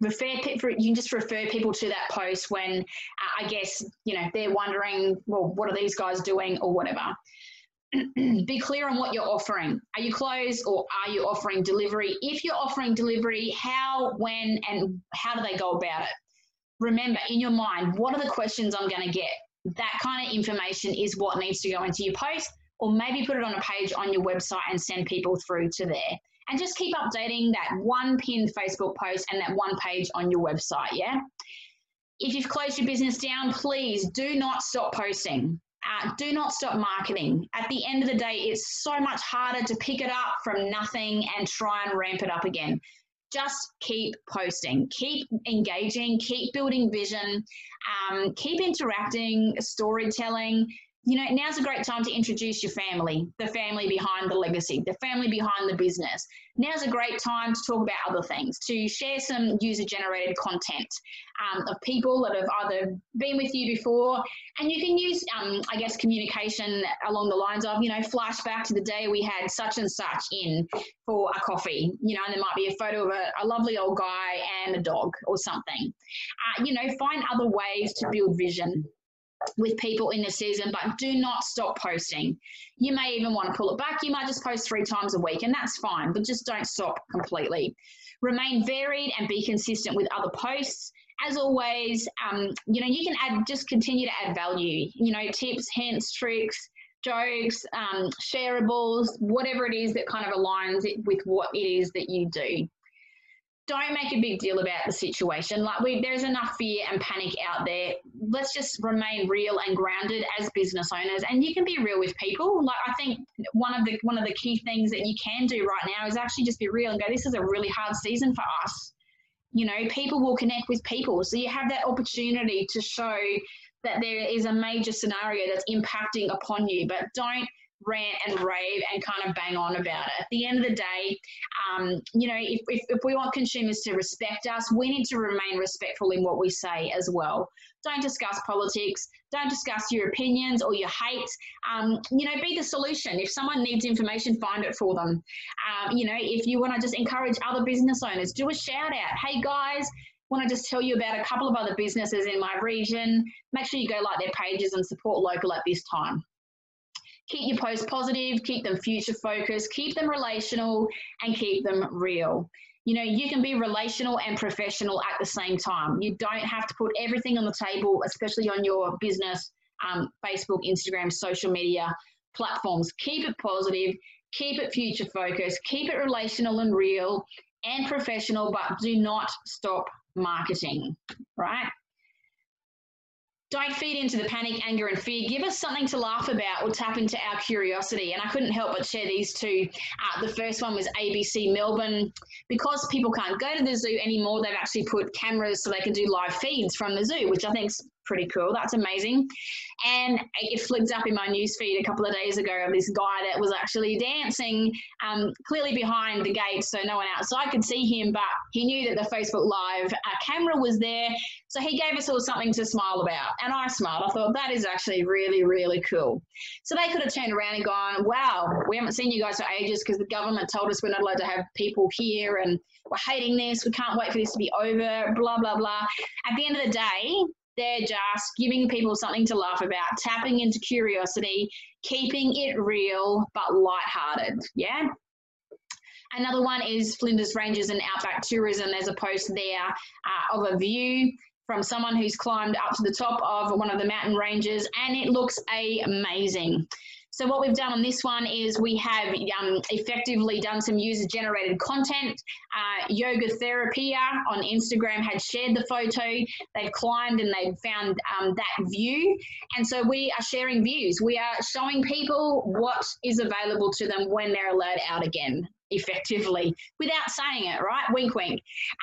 Speaker 1: refer you can just refer people to that post when uh, i guess you know they're wondering well what are these guys doing or whatever [clears throat] be clear on what you're offering. Are you closed or are you offering delivery? If you're offering delivery, how, when, and how do they go about it? Remember in your mind, what are the questions I'm going to get? That kind of information is what needs to go into your post, or maybe put it on a page on your website and send people through to there. And just keep updating that one pinned Facebook post and that one page on your website. Yeah. If you've closed your business down, please do not stop posting uh, do not stop marketing. At the end of the day, it's so much harder to pick it up from nothing and try and ramp it up again. Just keep posting, keep engaging, keep building vision, um, keep interacting, storytelling, you know, now's a great time to introduce your family, the family behind the legacy, the family behind the business. Now's a great time to talk about other things, to share some user generated content um, of people that have either been with you before. And you can use, um, I guess, communication along the lines of, you know, flashback to the day we had such and such in for a coffee, you know, and there might be a photo of a, a lovely old guy and a dog or something. Uh, you know, find other ways to build vision with people in the season, but do not stop posting. You may even want to pull it back. You might just post three times a week, and that's fine, but just don't stop completely. Remain varied and be consistent with other posts. As always, um, you know, you can add, just continue to add value, you know, tips, hints, tricks, jokes, um, shareables, whatever it is that kind of aligns it with what it is that you do don't make a big deal about the situation. Like we, there's enough fear and panic out there. Let's just remain real and grounded as business owners, and you can be real with people. Like I think one of the one of the key things that you can do right now is actually just be real and go, "This is a really hard season for us." You know, people will connect with people, so you have that opportunity to show that there is a major scenario that's impacting upon you, but don't rant and rave and kind of bang on about it. At the end of the day, um, you know, if, if, if, we want consumers to respect us, we need to remain respectful in what we say as well. Don't discuss politics. Don't discuss your opinions or your hate. Um, you know, be the solution. If someone needs information, find it for them. Um, you know, if you want to just encourage other business owners, do a shout out. Hey guys, want to just tell you about a couple of other businesses in my region. Make sure you go like their pages and support local at this time keep your posts positive, keep them future focused, keep them relational, and keep them real. You know, you can be relational and professional at the same time. You don't have to put everything on the table, especially on your business, um, Facebook, Instagram, social media platforms. Keep it positive, keep it future focused, keep it relational and real and professional, but do not stop marketing, right? Don't feed into the panic, anger, and fear. Give us something to laugh about or tap into our curiosity. And I couldn't help but share these two. Uh, the first one was ABC Melbourne. Because people can't go to the zoo anymore, they've actually put cameras so they can do live feeds from the zoo, which I think is pretty cool. That's amazing. And it flicked up in my newsfeed a couple of days ago of this guy that was actually dancing um, clearly behind the gate so no one outside could see him, but he knew that the Facebook Live uh, camera was there. So he gave us all something to smile about. And I smiled. I thought that is actually really, really cool. So they could have turned around and gone, wow, we haven't seen you guys for ages because the government told us we're not allowed to have people here and we're hating this. We can't wait for this to be over, blah, blah, blah. At the end of the day, they're just giving people something to laugh about, tapping into curiosity, keeping it real but light-hearted. Yeah. Another one is Flinders Ranges and Outback Tourism. There's a post there uh, of a view from someone who's climbed up to the top of one of the mountain ranges, and it looks amazing. So what we've done on this one is we have um, effectively done some user generated content. Uh, Yoga Therapia on Instagram had shared the photo. They've climbed and they've found um, that view. And so we are sharing views. We are showing people what is available to them when they're allowed out again effectively without saying it, right? Wink, wink.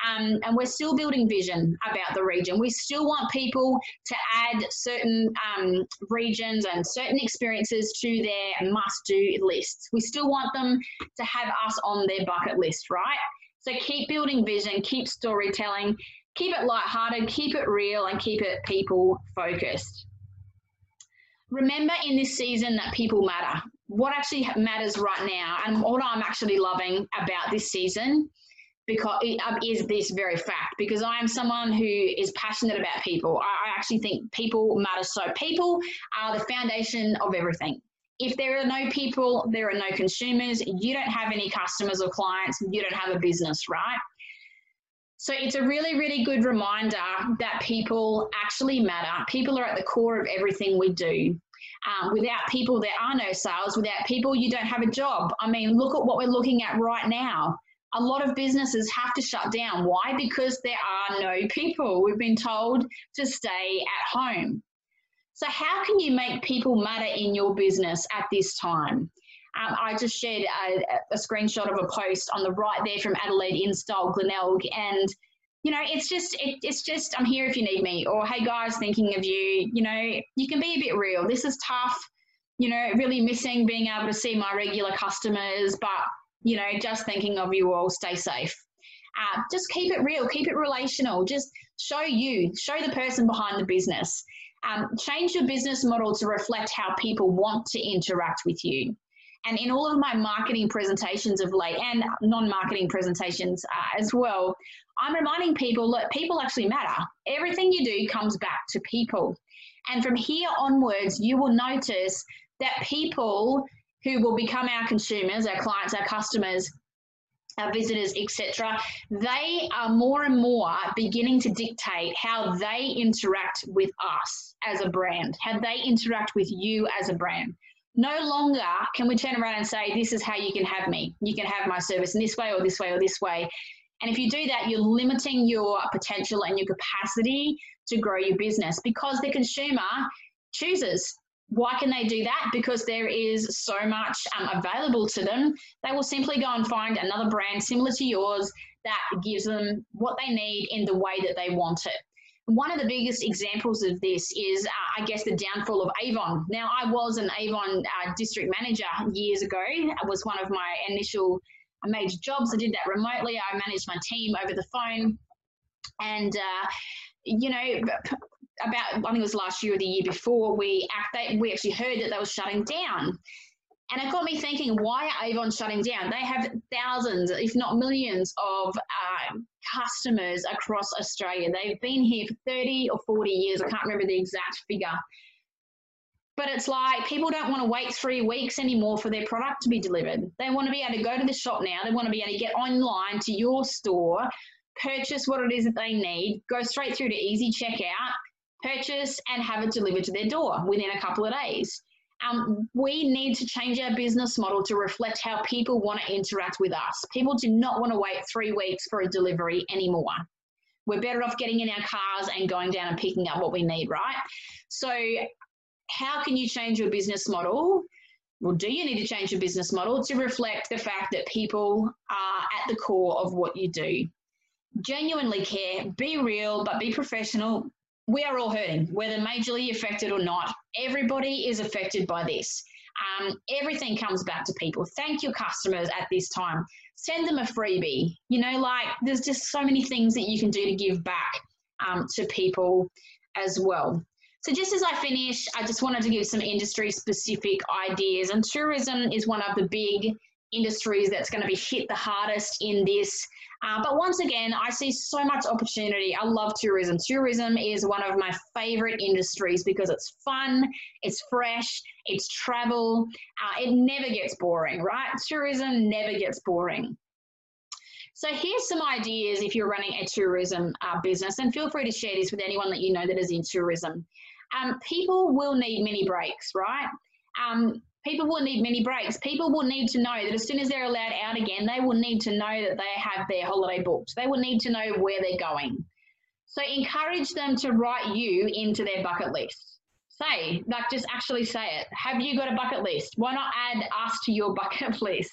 Speaker 1: Um, and we're still building vision about the region. We still want people to add certain um, regions and certain experiences to their must do lists. We still want them to have us on their bucket list, right? So keep building vision, keep storytelling, keep it light-hearted, keep it real, and keep it people focused. Remember in this season that people matter what actually matters right now and what I'm actually loving about this season because um, is this very fact because I am someone who is passionate about people. I actually think people matter so people are the foundation of everything. If there are no people, there are no consumers. You don't have any customers or clients. You don't have a business, right? So it's a really, really good reminder that people actually matter. People are at the core of everything we do. Um, without people, there are no sales. Without people, you don't have a job. I mean, look at what we're looking at right now. A lot of businesses have to shut down. Why? Because there are no [laughs] people. We've been told to stay at home. So, how can you make people matter in your business at this time? Um, I just shared a, a, screenshot of a post on the right there from Adelaide InStyle Glenelg, and you know, it's just, it, it's just, I'm here if you need me, or hey guys, thinking of you. You know, you can be a bit real. This is tough. You know, really missing being able to see my regular customers, but you know, just thinking of you all. Stay safe. Uh, just keep it real, keep it relational. Just show you, show the person behind the business. Um, change your business model to reflect how people want to interact with you. And in all of my marketing presentations of late and non marketing presentations uh, as well, I'm reminding people that people actually matter. Everything you do comes back to people. And from here onwards, you will notice that people who will become our consumers, our clients, our customers, our visitors, etc., they are more and more beginning to dictate how they interact with us as a brand, how they interact with you as a brand. No longer can we turn around and say, This is how you can have me. You can have my service in this way or this way or this way. And if you do that, you're limiting your potential and your capacity to grow your business because the consumer chooses. Why can they do that? Because there is so much um, available to them. They will simply go and find another brand similar to yours that gives them what they need in the way that they want it. One of the biggest examples of this is, uh, I guess, the downfall of Avon. Now, I was an Avon uh, district manager years ago. It was one of my initial major jobs. I did that remotely. I managed my team over the phone. And, uh, you know, about, I think it was last year or the year before, we, act, we actually heard that they were shutting down. And it got me thinking, why are Avon shutting down? They have thousands, if not millions, of uh, customers across Australia. They've been here for 30 or 40 years. I can't remember the exact figure. But it's like people don't want to wait three weeks anymore for their product to be delivered. They want to be able to go to the shop now. They want to be able to get online to your store, purchase what it is that they need, go straight through to easy checkout, purchase, and have it delivered to their door within a couple of days. Um, we need to change our business model to reflect how people want to interact with us. People do not want to wait three weeks for a delivery anymore. We're better off getting in our cars and going down and picking up what we need, right? So, how can you change your business model? Well, do you need to change your business model to reflect the fact that people are at the core of what you do? Genuinely care, be real, but be professional, we are all hurting, whether majorly affected or not. Everybody is affected by this. Um, everything comes back to people. Thank your customers at this time. Send them a freebie. You know, like there's just so many things that you can do to give back um, to people as well. So, just as I finish, I just wanted to give some industry specific ideas. And tourism is one of the big industries that's going to be hit the hardest in this uh, but once again, I see so much opportunity. I love tourism. Tourism is one of my favorite industries because it's fun, it's fresh, it's travel. Uh, it never gets boring, right? Tourism never gets boring. So here's some ideas if you're running a tourism uh, business, and feel free to share this with anyone that you know that is in tourism. Um, people will need mini breaks, right? Um, People will need mini breaks. People will need to know that as soon as they're allowed out again, they will need to know that they have their holiday booked. They will need to know where they're going. So encourage them to write you into their bucket list. Say, like, just actually say it. Have you got a bucket list? Why not add us to your [laughs] bucket list?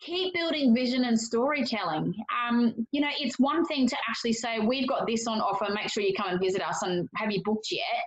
Speaker 1: Keep building vision and storytelling. Um, you know, it's one thing to actually say, we've got this on offer, make sure you come and visit us and have you booked yet?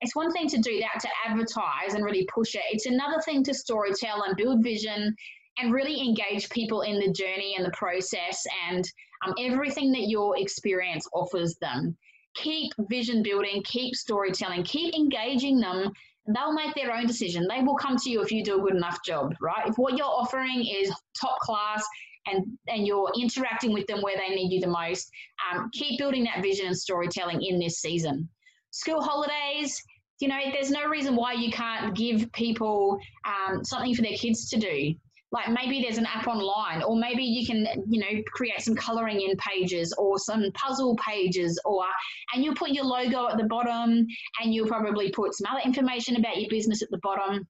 Speaker 1: It's one thing to do that, to advertise and really push it. It's another thing to storytell and build vision and really engage people in the journey and the process and um, everything that your experience offers them. Keep vision building, keep storytelling, keep engaging them. They'll make their own decision. They will come to you if you do a good enough job, right? If what you're offering is top class and, and you're interacting with them where they need you the most, um, keep building that vision and storytelling in this season. School holidays, you know, there's no reason why you can't give people um, something for their kids to do like maybe there's an app online or maybe you can you know create some coloring in pages or some puzzle pages or and you'll put your logo at the bottom and you'll probably put some other information about your business at the bottom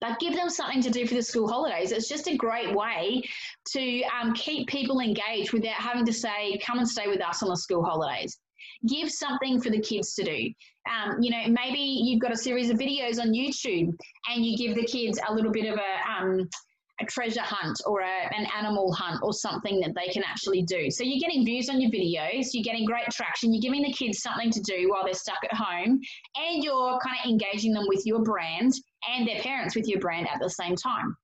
Speaker 1: but give them something to do for the school holidays. It's just a great way to um, keep people engaged without having to say, come and stay with us on the school holidays. Give something for the kids to do. Um, you know, maybe you've got a series of videos on YouTube and you give the kids a little bit of a, um, a treasure hunt or a, an animal hunt or something that they can actually do. So you're getting views on your videos, you're getting great traction, you're giving the kids something to do while they're stuck at home, and you're kind of engaging them with your brand and their parents with your brand at the same time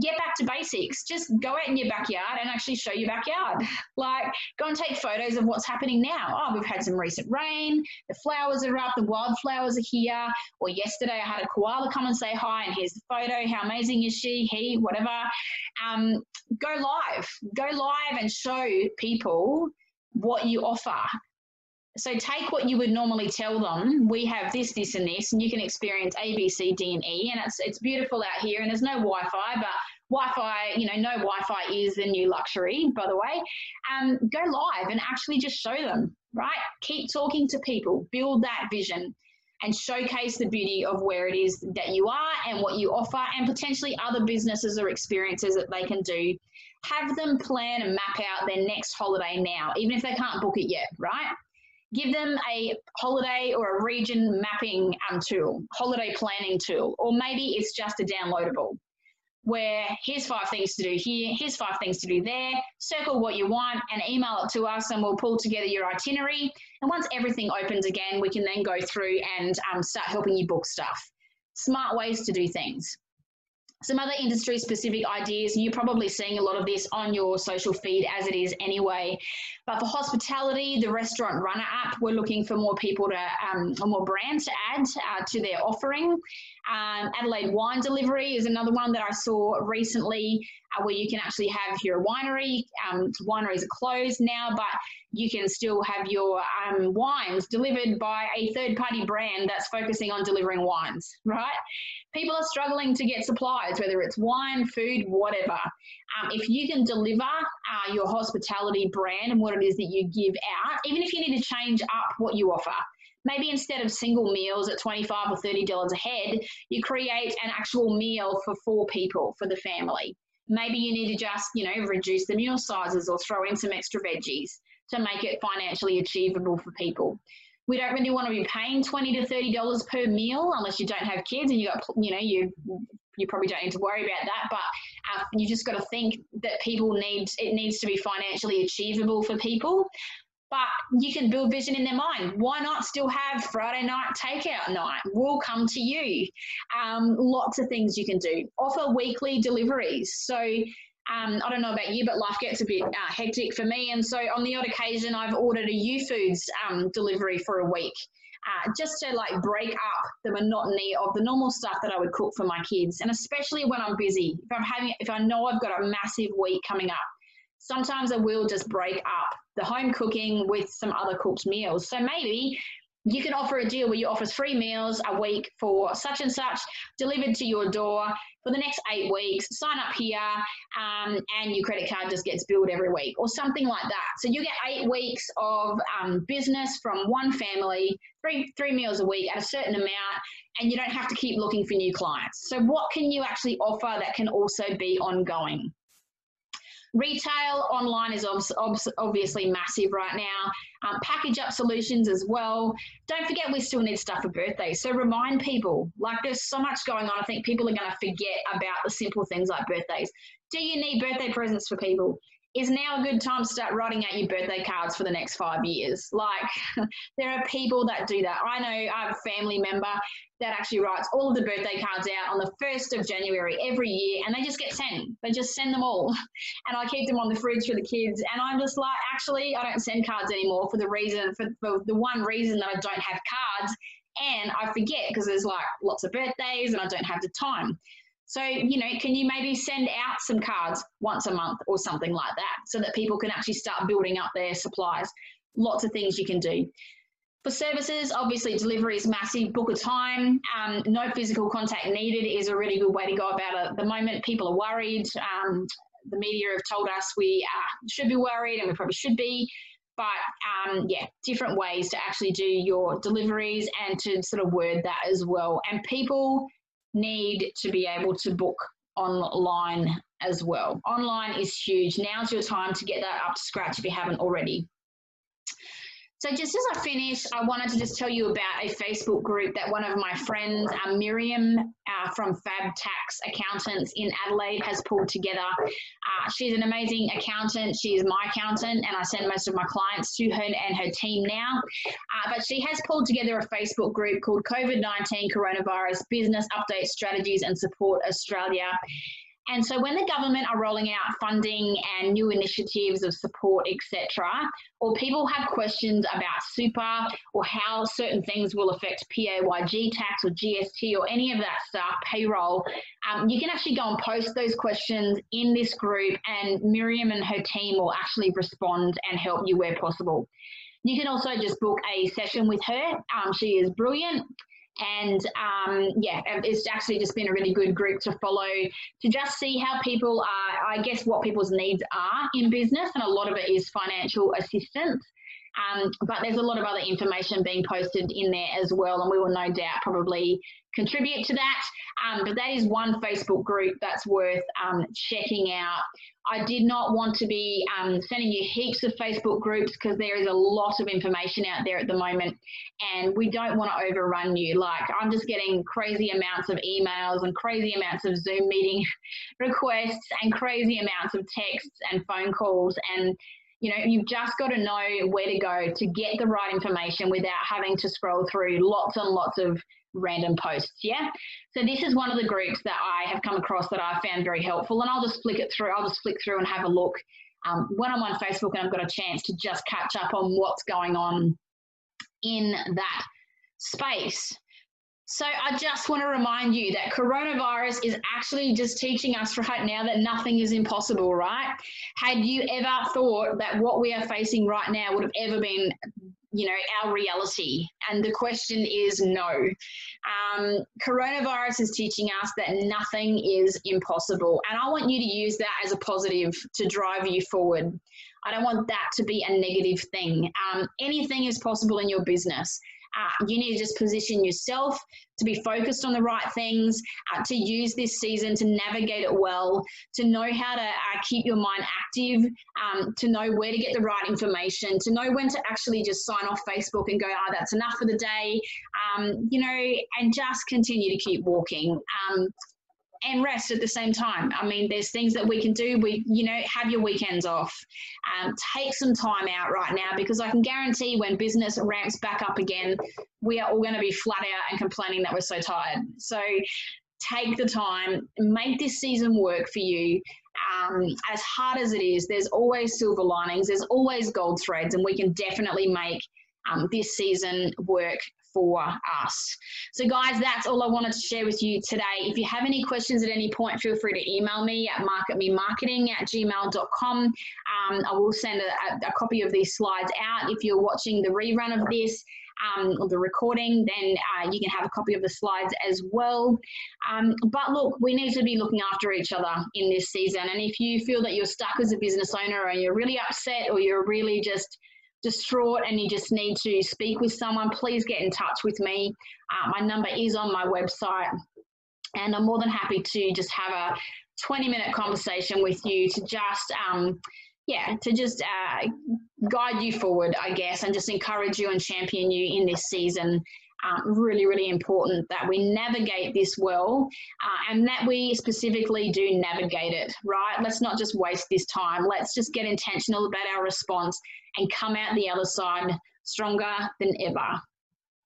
Speaker 1: get back to basics. Just go out in your backyard and actually show your backyard. [laughs] Like, go and take photos of what's happening now. Oh, we've had some recent rain, the flowers are up, the wildflowers are here. Or yesterday I had a koala come and say hi, and here's the photo. How amazing is she, he, whatever. Um, go live. Go live and show people what you offer. So take what you would normally tell them. We have this, this, and this, and you can experience A, B, C, D, and E. And it's it's beautiful out here, and there's no Wi-Fi, but Wi-Fi, you know, no Wi-Fi is the new luxury, by the way. Um, go live and actually just show them, right? Keep talking to people, build that vision, and showcase the beauty of where it is that you are and what you offer, and potentially other businesses or experiences that they can do. Have them plan and map out their next holiday now, even if they can't book it yet, right? give them a holiday or a region mapping um, tool, holiday planning tool, or maybe it's just a downloadable where here's five things to do here, here's five things to do there, circle what you want and email it to us and we'll pull together your itinerary. And once everything opens again, we can then go through and um, start helping you book stuff. Smart ways to do things. Some other industry specific ideas, you're probably seeing a lot of this on your social feed as it is anyway. But for hospitality, the restaurant runner app, we're looking for more people to, um, more brands to add uh, to their offering. Um, Adelaide Wine Delivery is another one that I saw recently uh, where you can actually have your winery. Um, wineries are closed now, but you can still have your um, wines delivered by a third party brand that's focusing on delivering wines, right? People are struggling to get supplies, whether it's wine, food, whatever. Um, if you can deliver uh, your hospitality brand and what it is that you give out, even if you need to change up what you offer, maybe instead of single meals at 25 or $30 a head, you create an actual meal for four people for the family. Maybe you need to just, you know, reduce the meal sizes or throw in some extra veggies to make it financially achievable for people. We don't really want to be paying twenty to thirty dollars per meal unless you don't have kids and you got, you know, you you probably don't need to worry about that. But uh, you just got to think that people need it needs to be financially achievable for people but you can build vision in their mind. Why not still have Friday night takeout night? We'll come to you. Um, lots of things you can do. Offer weekly deliveries. So um, I don't know about you, but life gets a bit uh, hectic for me. And so on the odd occasion, I've ordered a Youfoodz um, delivery for a week. Uh, just to like break up the monotony of the normal stuff that I would cook for my kids, and especially when I'm busy. If I'm having, if I know I've got a massive week coming up, sometimes I will just break up the home cooking with some other cooked meals. So maybe you can offer a deal where you offer three meals a week for such and such delivered to your door for the next eight weeks. Sign up here, um, and your credit card just gets billed every week, or something like that. So you get eight weeks of um, business from one family, three three meals a week at a certain amount, and you don't have to keep looking for new clients. So what can you actually offer that can also be ongoing? Retail online is obviously massive right now. Um, package up solutions as well. Don't forget, we still need stuff for birthdays. So remind people, like there's so much going on. I think people are going to forget about the simple things like birthdays. Do you need birthday presents for people? is now a good time to start writing out your birthday cards for the next five years. Like, [laughs] there are people that do that. I know I have a family member that actually writes all of the birthday cards out on the 1st of January every year and they just get sent. They just send them all. And I keep them on the fridge for the kids. And I'm just like, actually, I don't send cards anymore for the reason, for, for the one reason that I don't have cards. And I forget because there's like lots of birthdays and I don't have the time. So, you know, can you maybe send out some cards once a month or something like that so that people can actually start building up their supplies? Lots of things you can do. For services, obviously delivery is massive. Book a time. Um, no physical contact needed is a really good way to go about it. At the moment, people are worried. Um, the media have told us we uh, should be worried, and we probably should be. But um, yeah, different ways to actually do your deliveries and to sort of word that as well. And people need to be able to book online as well. Online is huge. Now's your time to get that up to scratch if you haven't already. So just as I finish, I wanted to just tell you about a Facebook group that one of my friends, uh, Miriam uh, from Fab Tax Accountants in Adelaide, has pulled together. Uh, she's an amazing accountant. She is my accountant, and I send most of my clients to her and her team now. Uh, but she has pulled together a Facebook group called COVID-19 Coronavirus Business Update Strategies and Support Australia. And so when the government are rolling out funding and new initiatives of support, etc., or people have questions about super or how certain things will affect PAYG tax or GST or any of that stuff, payroll, um, you can actually go and post those questions in this group and Miriam and her team will actually respond and help you where possible. You can also just book a session with her. Um, she is brilliant. And um, yeah, it's actually just been a really good group to follow to just see how people are, I guess, what people's needs are in business. And a lot of it is financial assistance. Um, but there's a lot of other information being posted in there as well, and we will no doubt probably contribute to that. Um, but that is one Facebook group that's worth um, checking out. I did not want to be um, sending you heaps of Facebook groups because there is a lot of information out there at the moment, and we don't want to overrun you. Like, I'm just getting crazy amounts of emails and crazy amounts of Zoom meeting [laughs] requests and crazy amounts of texts and phone calls. And you know, you've just got to know where to go to get the right information without having to scroll through lots and lots of random posts. Yeah. So this is one of the groups that I have come across that I found very helpful, and I'll just flick it through. I'll just flick through and have a look um, when I'm on Facebook and I've got a chance to just catch up on what's going on in that space. So I just want to remind you that coronavirus is actually just teaching us right now that nothing is impossible, right? Had you ever thought that what we are facing right now would have ever been you know our reality. And the question is no. Um, coronavirus is teaching us that nothing is impossible. And i want you to use that as a positive to drive you forward. I don't want that to be a negative thing. Um, anything is possible in your business uh, you need to just position yourself to be focused on the right things, uh, to use this season to navigate it well, to know how to uh, keep your mind active, um, to know where to get the right information, to know when to actually just sign off Facebook and go, oh, that's enough for the day, um, you know, and just continue to keep walking. Um, and rest at the same time. I mean, there's things that we can do. We, you know, have your weekends off. Um, take some time out right now because I can guarantee when business ramps back up again, we are all going to be flat out and complaining that we're so tired. So take the time, make this season work for you. Um, as hard as it is, there's always silver linings, there's always gold threads, and we can definitely make um, this season work for us. So, guys, that's all I wanted to share with you today. If you have any questions at any point, feel free to email me at marketmemarketing at gmail.com. Um, I will send a, a, copy of these slides out if you're watching the rerun of this. um, the recording, then uh, you can have a copy of the slides as well. Um, but look, we need to be looking after each other in this season. And if you feel that you're stuck as a business owner and you're really upset or you're really just distraught and you just need to speak with someone, please get in touch with me. Uh, my number is on my website. And I'm more than happy to just have a 20 minute conversation with you to just um, yeah, to just uh, guide you forward, I guess, and just encourage you and champion you in this season. Um, really, really important that we navigate this well uh, and that we specifically do navigate it, right? Let's not just waste this time. Let's just get intentional about our response and come out the other side stronger than ever.